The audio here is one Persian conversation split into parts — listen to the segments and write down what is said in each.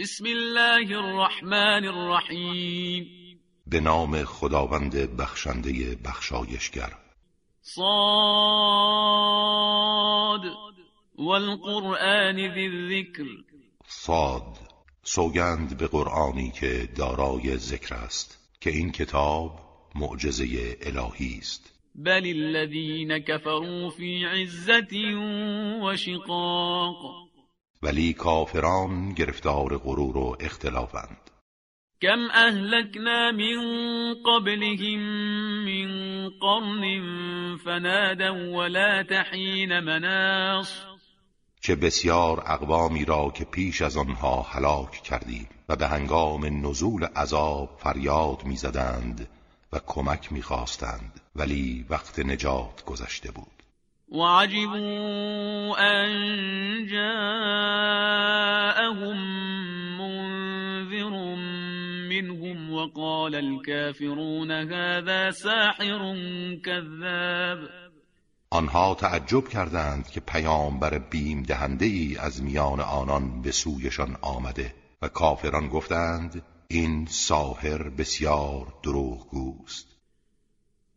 بسم الله الرحمن الرحیم. به نام خداوند بخشنده بخشایشگر. صاد والقرآن ذی الذکر. صاد سوگند به قرآنی که دارای ذکر است که این کتاب معجزه الهی است. بل الذین كفروا فی عزت و شقاق. ولی کافران گرفتار غرور و اختلافند. کم اهلکنا من قبلهم من قرن فنادوا ولا تحین مناص. چه بسیار اقوامی را که پیش از آنها هلاک کردیم و به هنگام نزول عذاب فریاد می‌زدند و کمک می‌خواستند ولی وقت نجات گذشته بود. وعجبوا أن جاءهم منذر منهم وقال الكافرون هذا ساحر كذاب. آنها تعجب کردند که پیامبر بیم دهنده ای از میان آنان به سویشان آمده و کافران گفتند این ساحر بسیار دروغگوست.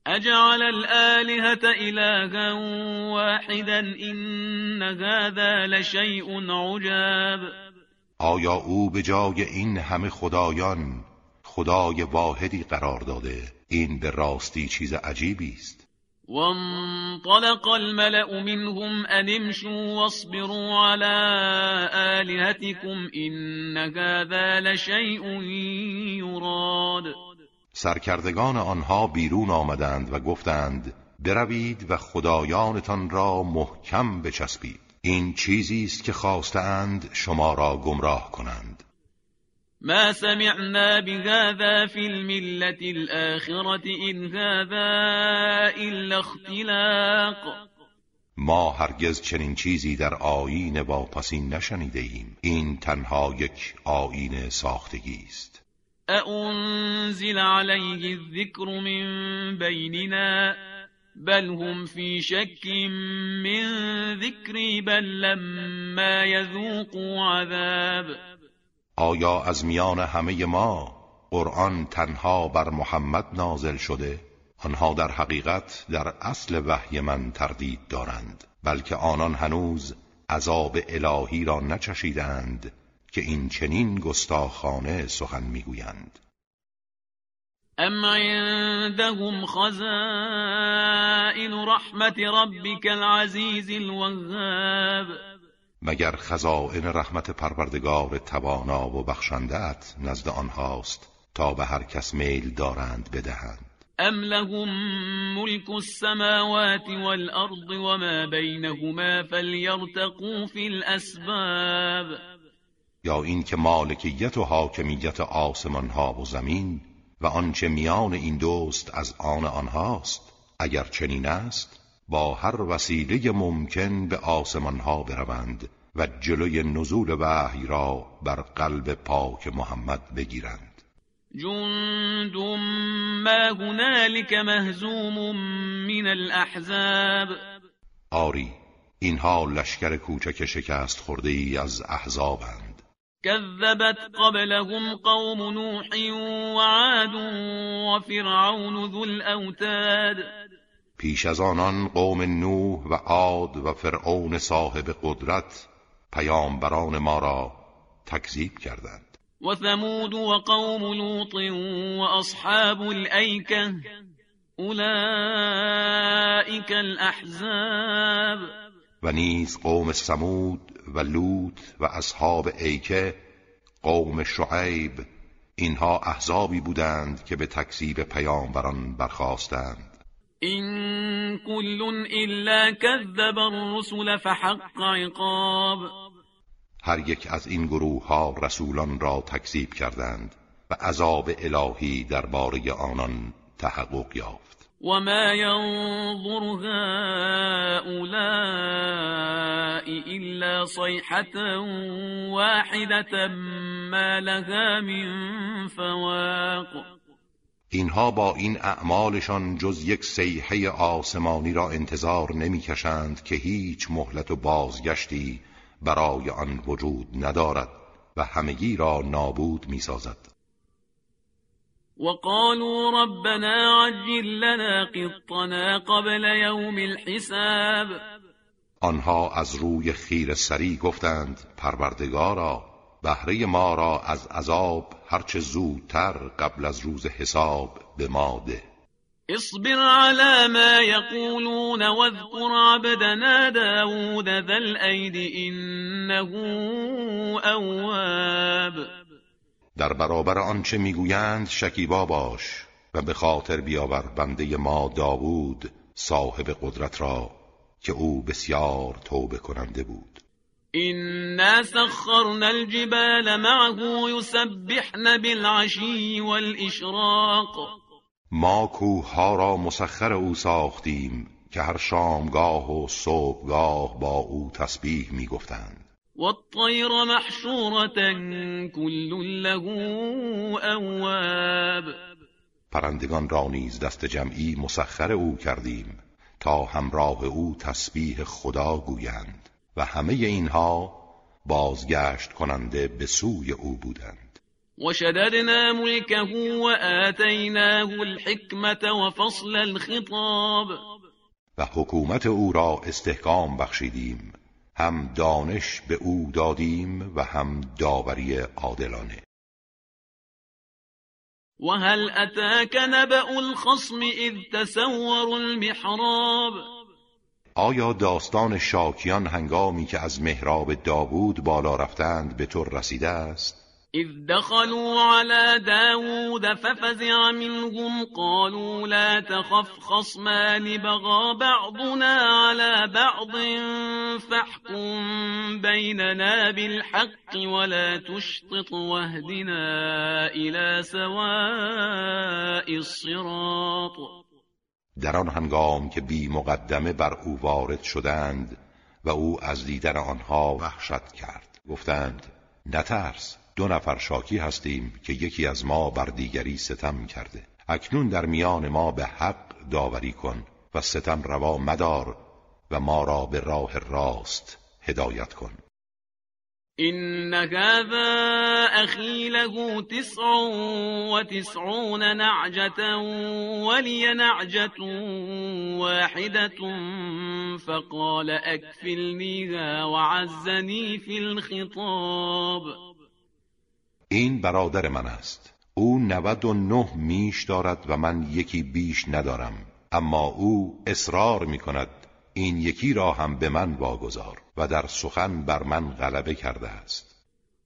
اجعل الآلهة إلها واحدا إن هذا لشيء عجاب. آیا او به جای این همه خدایان خدای واحدی قرار داده؟ این به راستی چیز عجیبی است. وانطلق الملأ منهم أن امشوا واصبروا على آلهتكم إن هذا لشيء يراد. سرکردگان آنها بیرون آمدند و گفتند بروید و خدایانتان را محکم بچسبید. این چیزی است که خواستند شما را گمراه کنند. ما سمعنا بهذا في الملة الآخرة إن هذا إلا اختلاق. ما هرگز چنین چیزی در آیین واپسین نشنیده ایم. این تنها یک آیین ساختگی است. أأنزل عليه الذكر من بيننا بل هم في شك من ذكري بل لما يذوقوا عذاب آیا از میان همه ما قرآن تنها بر محمد نازل شده؟ آنها در حقیقت در اصل وحی من تردید دارند بلکه آنان هنوز عذاب الهی را نچشیدند که این چنین گستاخانه سخن می‌گویند. ام عندهم خزائن رحمت ربك العزیز الوهاب. مگر خزائن رحمت پروردگار توانا و بخشندت نزد آنهاست تا به هر کس میل دارند بدهند؟ ام لهم ملك السماوات والارض وما بينهما فليرتقوا في الاسباب. یا اینکه مالکیت و حاکمیت آسمان ها و زمین و آنچه میان این دوست از آن آنهاست اگر چنین است با هر وسیله ممکن به آسمان ها بروند و جلوی نزول وحی را بر قلب پاک محمد بگیرند. جند ما هنالك مهزوم من الاحزاب آری اینها لشکر کوچک شکست خورده ای از احزابند. كذبت قبلهم قوم نوح وعاد وفرعون ذو الأوتاد. پیش از آنان قوم نوح و عاد و فرعون صاحب قدرت پیامبران ما را تکذیب کردند. و ثمود و قوم لوط و اصحاب الایکه اولئک الاحزاب. و نیز قوم سمود و لوط و اصحاب ایکه قوم شعیب اینها احزابی بودند که به تکذیب پیامبران برخواستند این کل الا کذب الرسل فحق عقاب. هر یک از این گروه ها رسولان را تکذیب کردند و عذاب الهی درباره آنان تحقق یافت. وما ينظر هؤلاء إلا صيحة واحدة ما لها من فواق. اینها با این اعمالشان جز یک سیحه آسمانی را انتظار نمی‌کشند که هیچ مهلت و بازگشتی برای آن وجود ندارد و همگی را نابود می‌سازد. وقالوا ربنا عجل لنا قطنا قبل يوم الحساب. آنها از روی خیر سری گفتند پروردگارا بهره ما را از عذاب هرچه زودتر قبل از روز حساب به ما ده اصبر على ما يقولون واذكر عبدنا داود ذا الأيد إنه أواب. در برابر آنچه می‌گویند شکیبا باش و به خاطر بیاور بنده ما داوود صاحب قدرت را که او بسیار توبه کننده بود. إنا سخرنا الجبال معه يسبحن بالعشي والإشراق. ما کوه ها را مسخر او ساختیم که هر شامگاه و صبحگاه با او تسبیح می گفتند والطير محشورة كل له اواب پرندگان را نیز دست جمعی مسخر او کردیم تا همراه او تسبیح خدا گویند و همه اینها بازگشت کننده به سوی او بودند. وشددنا ملكه وآتيناه الحكمة وفصل الخطاب. و حکومت او را استحکام بخشیدیم. هم دانش به او دادیم و هم داوری عادلانه. وهل أتاك نبأ الخصم إذ تسوروا المحراب؟ آیا داستان شاکیان هنگامی که از محراب داوود بالا رفتند به تو رسیده است؟ إذ دخلوا على داود ففزع منهم قالوا لا تخف خصمان بغى بعضنا على بعض فاحكم بيننا بالحق ولا تشطط واهدنا إلى سواء الصراط. در آن هنگام که بی مقدمه بر او وارد شدند و او از دیدن آنها وحشت کرد. گفتند نترس. دو نفر شاکی هستیم که یکی از ما بر دیگری ستم کرده. اکنون در میان ما به حق داوری کن و ستم روا مدار و ما را به راه راست هدایت کن. إن هذا أخي له تسع وتسعون نعجة ولي نعجة واحدة فقال أكفلنيها وعزني في الخطاب. این برادر من است. او نود و نه میش دارد و من یکی بیش ندارم. اما او اصرار می کند این یکی را هم به من واگذار و در سخن بر من غلبه کرده است.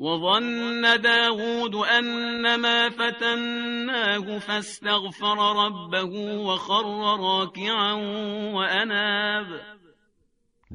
وظن داود أنما فتناه فاستغفر ربه وخر راكعا وأناب.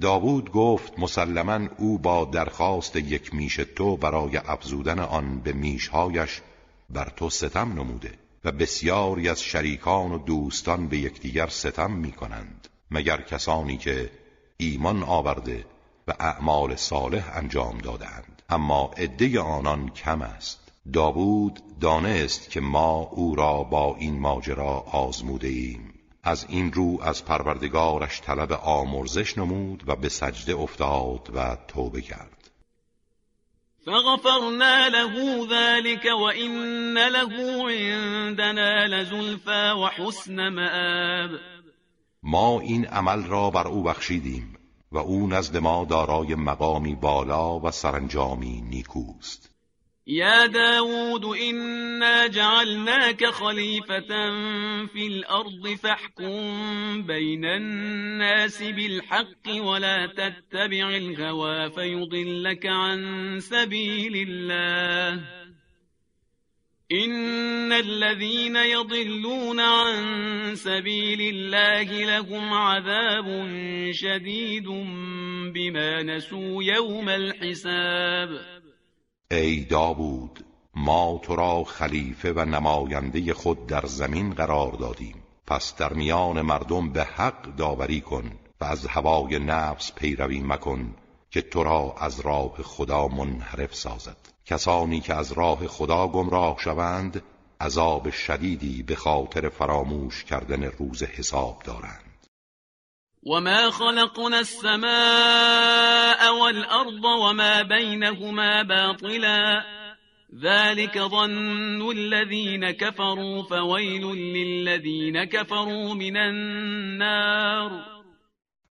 داوود گفت مسلما او با درخواست یک میش تو برای افزودن آن به میشهایش بر تو ستم نموده و بسیاری از شریکان و دوستان به یکدیگر ستم می کنند مگر کسانی که ایمان آورده و اعمال صالح انجام دادند اما عده آنان کم است. داوود دانست که ما او را با این ماجرا آزموده ایم از این رو از پروردگارش طلب آمرزش نمود و به سجده افتاد و توبه کرد. فغفرنا له ذلك وإن له عندنا لزلفا وحسن مآب. ما این عمل را بر او بخشیدیم. و او نزد ما دارای مقامی بالا و سرانجامی نیکوست. يا داود إنا جعلناك خليفة في الأرض فاحكم بين الناس بالحق ولا تتبع الهوى فيضلك عن سبيل الله. إن الذين يضلون عن سبيل الله لهم عذاب شديد بما نسوا يوم الحساب ای داوود ما تو را خلیفه و نماینده خود در زمین قرار دادیم. پس در میان مردم به حق داوری کن و از هوای نفس پیروی مکن که تو را از راه خدا منحرف سازد. کسانی که از راه خدا گمراه شوند عذاب شدیدی به خاطر فراموش کردن روز حساب دارند. وما خلقنا السماء والأرض وما بينهما باطلا. ذلك ظن الذين كفروا فويل للذين كفروا من النار.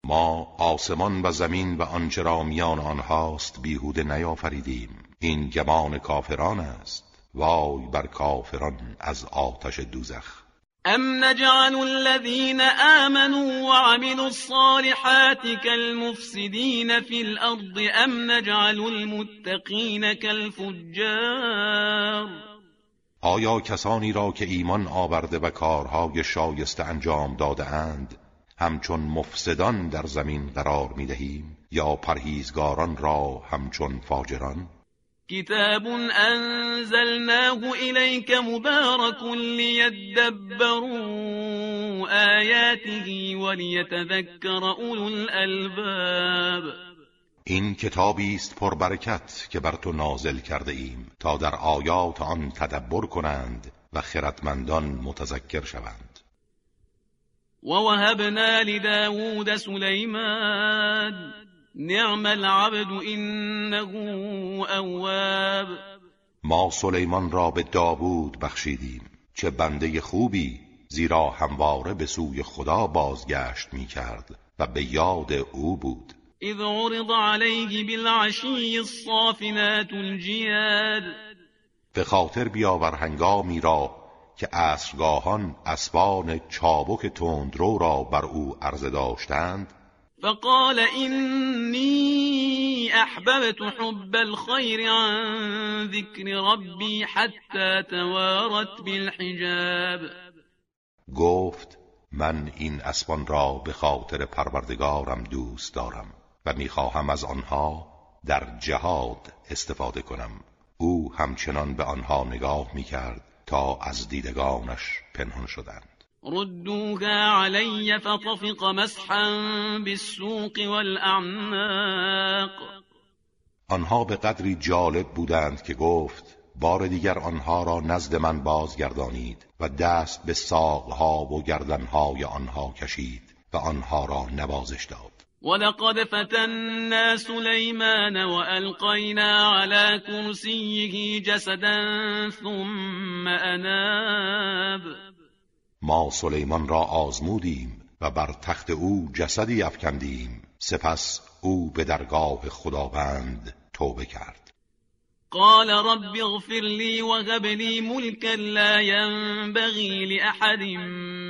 ما آسمان و زمین و آنچه را میان آنهاست بیهوده نیافریدیم. این گمان کافران است. وای بر کافران از آتش دوزخ. ام نجعل الذين آمنوا وعملوا الصالحات كالمفسدين في الأرض؟ ام نجعل المتقين كالفجار؟ آیا کسانی را که ایمان آورده و کارهای شایسته انجام داده اند همچون مفسدان در زمین قرار می دهیم یا پرهیزگاران را همچون فاجران؟ كتاب أنزلناه إليك مبارك ليدبروا آياته وليتذكر أولو الألباب. این کتابی است پربرکت که بر تو نازل کرده ایم تا در آیات آن تدبر کنند و خردمندان متذکر شوند. و وهبنا لداود سلیمان نعم العبد انه اواب ما سلیمان را به داوود بخشیدیم چه بنده خوبی زیرا همواره به سوی خدا بازگشت می کرد و به یاد او بود. اذ عرض علیه بالعشی الصافنات الجیاد. به خاطر بیاور هنگامی را که اصرگاهان اسبان چابک تندرو را بر او عرضه داشتند فقال إني أحببت حب الخير عن ذكر ربي حتى توارت بالحجاب. گفت من این اسبان را به خاطر پروردگارم دوست دارم و می‌خواهم از آنها در جهاد استفاده کنم. او همچنان به آنها نگاه می‌کرد تا از دیدگانش پنهان شدند. ردوها علی فطفق مسحا بالسوق والاعناق آنها به قدری جالب بودند که گفت بار دیگر آنها را نزد من بازگردانید و دست به ساقها و گردنهای آنها کشید و آنها را نوازش داد. ولقد فتنا سليمان وألقينا على كرسيه جسدا ثم أناب ما سلیمان را آزمودیم و بر تخت او جسدی افکندیم. سپس او به درگاه خداوند توبه کرد. قال رب اغفر لي وهب لي ملكا لا ينبغي لأحد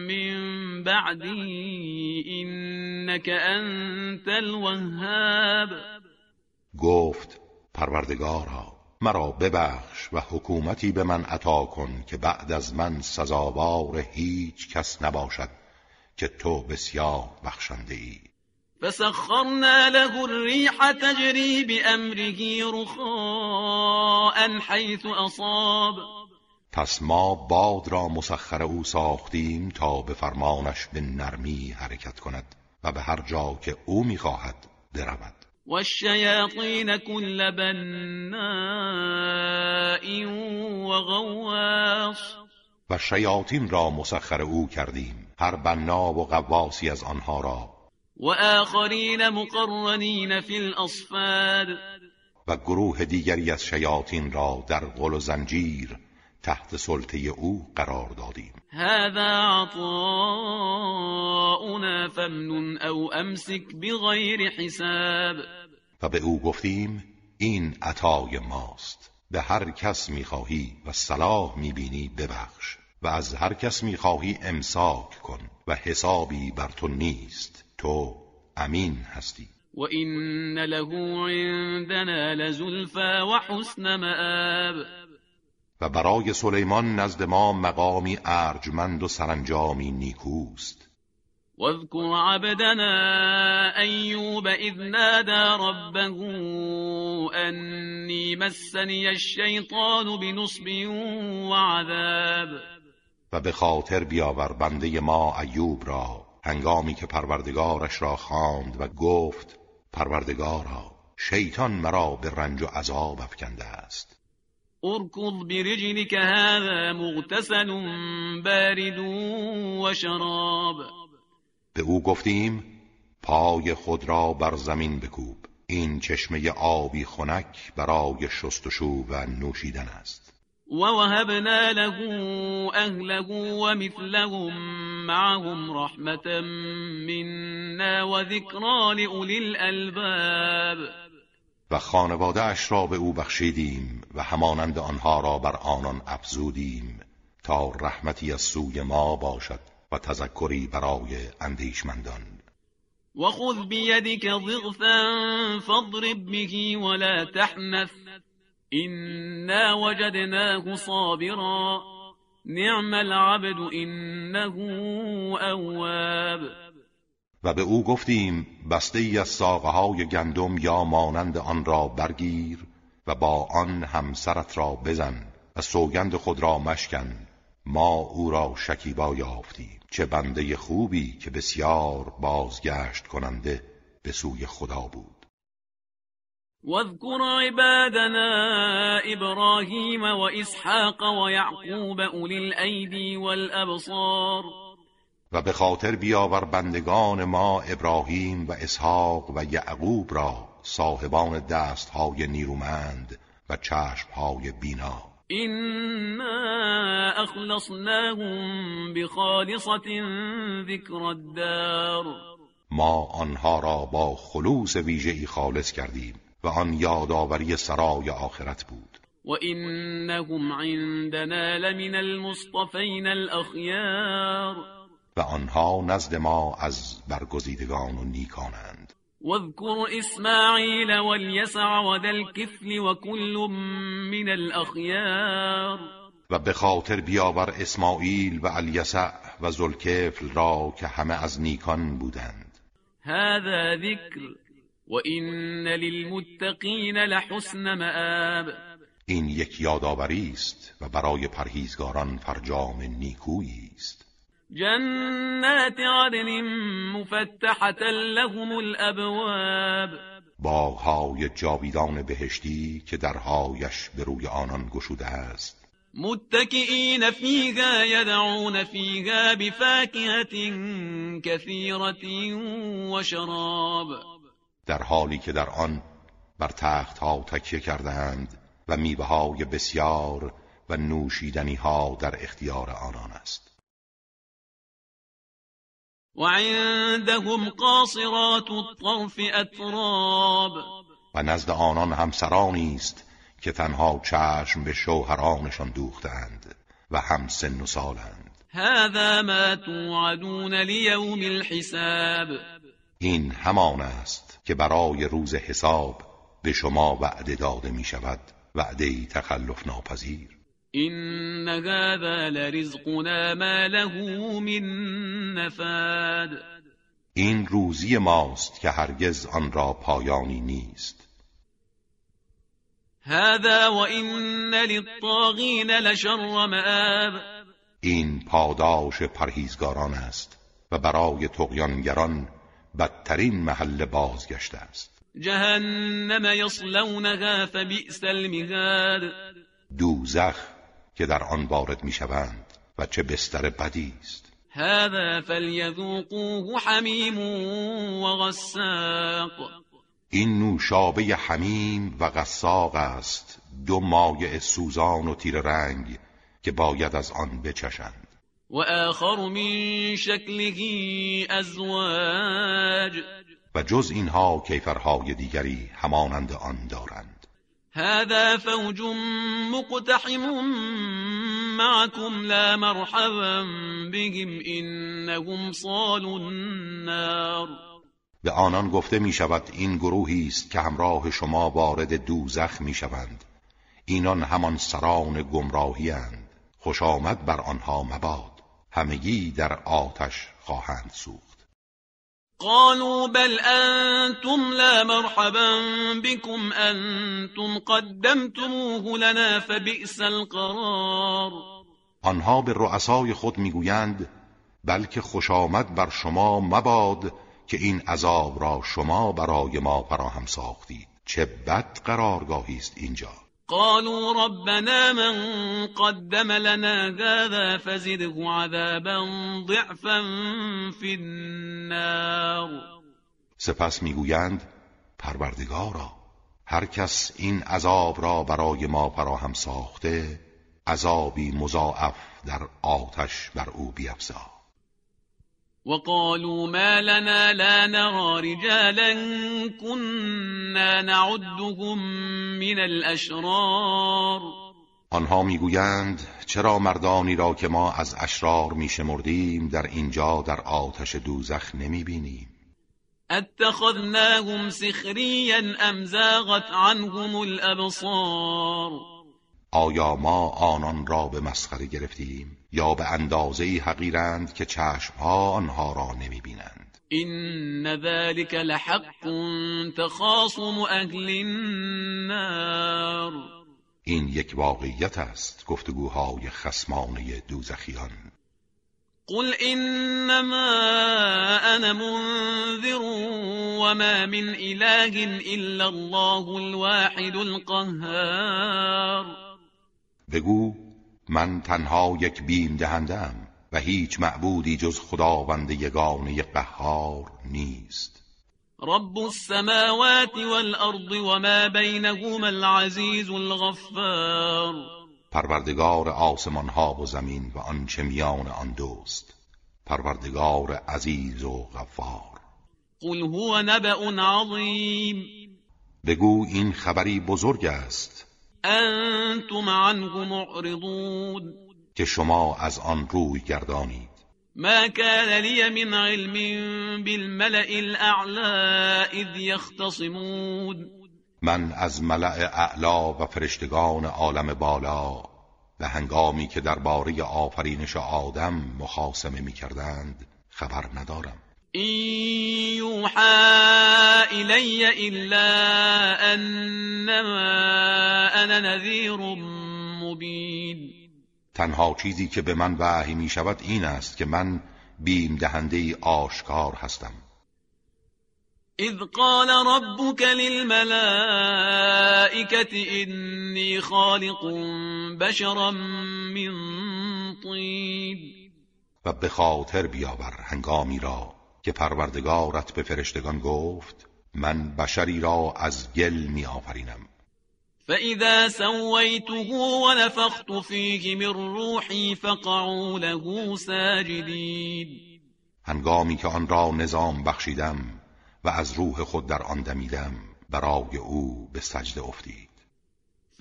من بعدي إنك أنت الوهاب. گفت پروردگارا مرا ببخش و حکومتی به من عطا کن که بعد از من سزاوار هیچ کس نباشد که تو بسیار بخشنده ای فسخرنا له الريح تجري بأمره رخاء حيث اصاب پس ما باد را مسخر او ساختیم تا به فرمانش به نرمی حرکت کند و به هر جا که او می‌خواهد برود. والشياطين كل بناء وغواص. و شیاطین را مسخر او کردیم هر بنا و غواسی از آنها را. و آخرین مقرنین فی الاصفاد و گروه دیگری از شیاطین را در غل و زنجیر تحت سلطه او قرار دادیم. هذا عطاؤنا فمنن او امسک بغیر حساب. و به او گفتیم این عطای ماست. به هر کس می‌خواهی و صلاح می‌بینی ببخش. و از هر کس می‌خواهی امساک کن و حسابی بر تو نیست. تو امین هستی. و این له عندنا لزلفا و حسن مآب. و برای سلیمان نزد ما مقامی ارجمند و سرانجامی نیکوست. واذكر عبدنا أيوب إذ نادى ربه أني مسني الشيطان بنصب وعذاب و به خاطر بیاور بنده ما ایوب را هنگامی که پروردگارش را خواند و گفت پروردگارا شیطان مرا به رنج و عذاب افکنده است. اركض برجلك هذا مغتسل بارد و شراب به او گفتیم پای خود را بر زمین بکوب. این چشمه آبی خنک برای شستشو و نوشیدن است. ووهبنا له أهله ومثلهم معهم رحمة منا وذكرى لأولي الألباب. و خانواده اش را به او بخشیدیم و همانند آنها را بر آنان افزودیم تا رحمتی از سوی ما باشد و تذکری برای اندیشمندان. و خذ بیدک ضغثا فاضرب به ولا تحنث إنا وجدناه صابرا نعم العبد إنه اواب. و به او گفتیم بسته ای از ساقه های گندم یا مانند آن را برگیر و با آن همسرت را بزن و سوگند خود را مشکن. ما او را شکیبا یافتیم چه بنده خوبی که بسیار بازگشت کننده به سوی خدا بود. واذكر عبادنا إبراهيم وإسحاق ويعقوب أولي الأيدي والأبصار و به خاطر بیاور بندگان ما ابراهیم و اسحاق و یعقوب را صاحبان دستهای نیرومند و چشمهای بینا. إنا اخلصناهم بخالصة ذكر الدار. ما آنها را با خلوص ویژه‌ای خالص کردیم و آن یادآوری سرای آخرت بود. و انهم عندنا لمن المصطفین الاخیار و آنها نزد ما از برگزیدگان و نیکانند. واذكر اسماعیل والیسع وذا الكفل وكل من الاخیار و به خاطر بیاور اسماعیل و الیسع و ذوالکفل را که همه از نیکان بودند. هذا ذکر و این للمتقین لحسن مآب. این یک یادآوری است و برای پرهیزگاران فرجام نیکویی است. جنات عدن مفتحة لهم الابواب باغهای جاویدان بهشتی که درهایش به روی آنان گشوده است. متكئين فيها يدعون فيها بفاكهة كثيرة وشراب در حالی که در آن بر تخت ها تکیه کردند و میوه های بسیار و نوشیدنی ها در اختیار آنان است. و عندهم قاصرات الطرف اتراب و نزد آنان همسرانی است که تنها چشم به شوهرانشان دوختند و هم سن و سالند. هذا ما توعدون لیوم الحساب. این همان است که برای روز حساب به شما وعده داده می شود وعده تخلف ناپذیر. این هذا لرزقنا ما له من نفاد این روزی ماست که هرگز آن را پایانی نیست. هذا وان للطاغین لشر مآب این پاداش پرهیزگاران است و برای تقیانگران بدترین محل بازگشته است. جهنم یصلونها فبئس المهاد. دوزخ که در آن وارد می‌شوند و چه بستر بدی است. هذا فليذوقوه حمیم و غساق این نوشابه حمیم و غساق است دو مایع سوزان و تیر رنگ که باید از آن بچشند. وآخر من شکله ازواج. و جز اینها کیفرهای دیگری همانند آن دارند. هذا فوج مقتحم معكم لا مرحبا بهم انهم صالوا النار. به آنان گفته می شود این گروهی است که همراه شما وارد دوزخ می شوند اینان همان سران گمراهی اند. خوش آمد بر آنها مباد. همگی در آتش خواهند سوخت. قالوا بل انتم لا مرحبا بكم انتم قدمتموه لنا فبئس القرار. آنها به رؤسای خود می‌گویند بلکه خوش آمد بر شما مباد که این عذاب را شما برای ما فراهم ساختید. چه بد قرارگاهی است اینجا. قالوا ربنا من قدم لنا هذا فزده عذابا ضعفا في النار. سپس می‌گویند پروردگارا هر کس این عذاب را برای ما فراهم ساخته عذابی مضاعف در آتش بر او بیفزا. وقالوا ما لنا لا نرى رجالا كنا نعدهم من الاشرار آنها می‌گویند چرا مردانی را که ما از اشرار میشمردیم در اینجا در آتش دوزخ نمی‌بینیم؟ اتخذناهم سخریا ام زاغت عنهم الابصار آیا ما آنان را به مسخره گرفتیم؟ یا به اندازه حقیرند که چشمها آنها را نمی بینند این ذلك لحق تخاصم اهل النار. این یک واقعیت است گفتگوهای خسمانه دوزخیان. قل انما انا منذر وما من اله الا الله الواحد القهار. بگو من تنها یک بیم دهندم و هیچ معبودی جز خداوند یگانه قهار نیست. رب السماوات والارض وما بینهما العزیز الغفار. پروردگار آسمان ها و زمین و آنچه میان آن دوست. پروردگار عزیز و غفار. قل هو نبأ عظیم. بگو این خبری بزرگ است. انتم عنه معرضون. که شما از آن روی گردانید. ما كان لي من علم بالملأ الأعلى اذ يختصمون. من از ملأ اعلا و فرشتگان عالم بالا و هنگامی که درباره آفرینش آدم مخاسمه می کردند خبر ندارم. این یوحا الی الا انما انا نذیر مبین تنها چیزی که به من وحی می شود این است که من بیم دهنده آشکار هستم. اذ قال ربك للملائكة إني خالق بشرا من طين. و به خاطر بیاور هنگامی را که پروردگارت به فرشتگان گفت من بشری را از گل می آفرینم فإذا سويته ونفخت فيه من روحي فقعوا له ساجدين. هنگامی که آن را نظام بخشیدم و از روح خود در آن دمیدم برای او به سجده افتید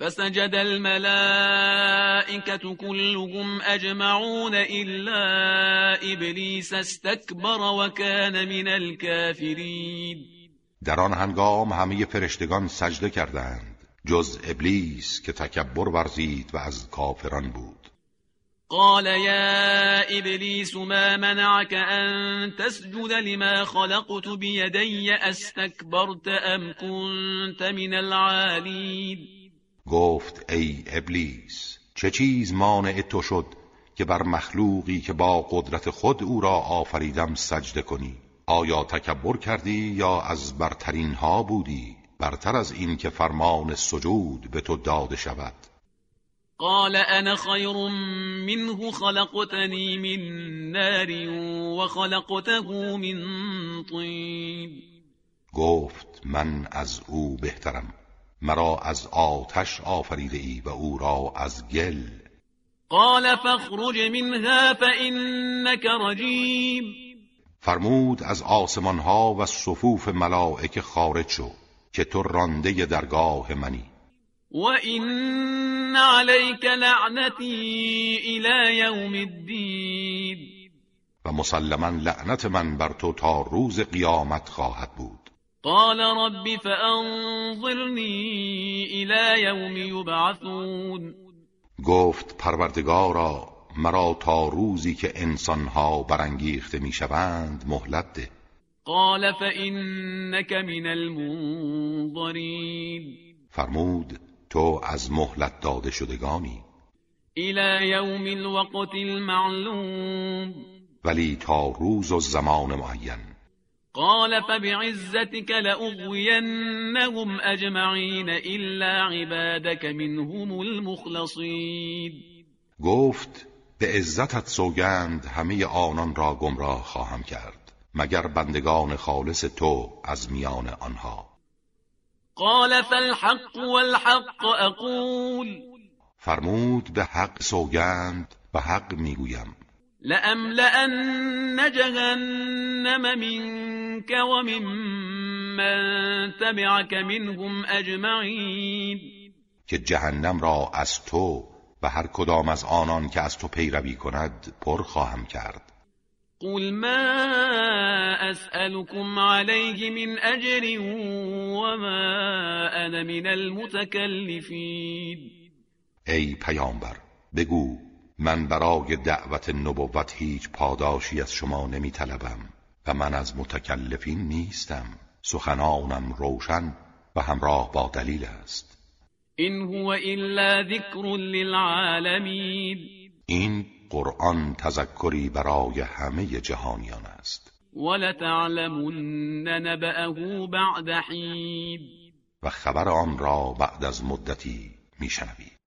فسجد الملائكة كلهم أجمعون إلا إبليس استكبر وكان من الكافرين. در آن هنگام همه فرشتگان سجده کردند جز ابلیس که تکبر ورزید و از کافران بود. قال يا إبليس ما منعك أن تسجد لما خلقت بيدي استكبرت أم كنت من العالين؟ گفت ای ابلیس چه چیز مانع تو شد که بر مخلوقی که با قدرت خود او را آفریدم سجده کنی؟ آیا تکبر کردی یا از برترین ها بودی؟ برتر از این که فرمان سجود به تو داده شود. قال انا خیر منه خلقتنی من نار وخلقته من طین. گفت من از او بهترم. مرا از آتش آفریده ای و او را از گل. قال فاخرج منها فإنك رجیم. فرمود از آسمان ها و صفوف ملائکه خارج شو که تو رانده درگاه منی. و این علیک لعنتی الى یوم الدین. و مسلما لعنت من بر تو تا روز قیامت خواهد بود. قال رب فانظرنی الى یوم یبعثون گفت پروردگارا مرا تا روزی که انسانها برانگیخته می‌شوند مهلت ده. قال فانك من المنظرین. فرمود تو از مهلت داده شدگانی. الى یوم الوقت المعلوم. ولی تا روز و زمان معین. قال فبعزتك لأغوينهم أجمعين إلا عبادك منهم المخلصين. گفت به عزتت سوگند همه آنان را گمراه خواهم کرد مگر بندگان خالص تو از میان آنها. قال فالحق والحق اقول فرمود به حق سوگند و حق می‌گویم. لأملأن جهنم منك ومن من تبعك منهم اجمعین که جهنم را از تو و هر کدام از آنان که از تو پیروی کند پر خواهم کرد. قل ما اسألكم عليه من اجر وما انا من المتكلفين. ای پیامبر بگو من برای دعوت نبوت هیچ پاداشی از شما نمی طلبم و من از متکلفین نیستم. سخنانم روشن و همراه با دلیل است. این هو الا ذکر للعالمین. این قرآن تذکری برای همه جهانیان است. ولتعلمن نبأه بعد حین. و خبر آن را بعد از مدتی میشنوید.